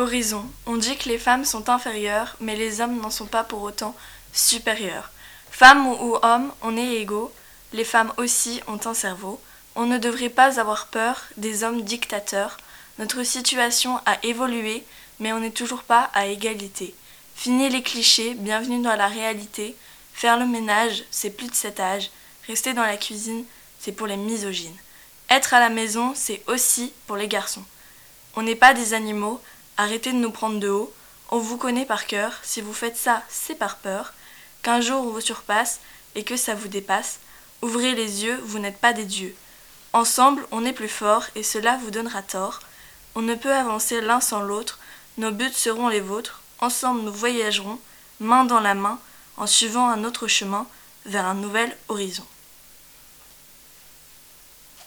Horizon. On dit que les femmes sont inférieures, mais les hommes n'en sont pas pour autant supérieurs. Femmes ou hommes, on est égaux, les femmes aussi ont un cerveau. On ne devrait pas avoir peur des hommes dictateurs. Notre situation a évolué, mais on n'est toujours pas à égalité. Fini les clichés, bienvenue dans la réalité. Faire le ménage, c'est plus de cet âge. Rester dans la cuisine, c'est pour les misogynes. Être à la maison, c'est aussi pour les garçons. On n'est pas des animaux, Arrêtez de nous prendre de haut. On vous connaît par cœur. Si vous faites ça, c'est par peur. Qu'un jour on vous surpasse et que ça vous dépasse. Ouvrez les yeux, vous n'êtes pas des dieux. Ensemble, on est plus fort et cela vous donnera tort. On ne peut avancer l'un sans l'autre. Nos buts seront les vôtres. Ensemble, nous voyagerons, main dans la main, en suivant un autre chemin vers un nouvel horizon.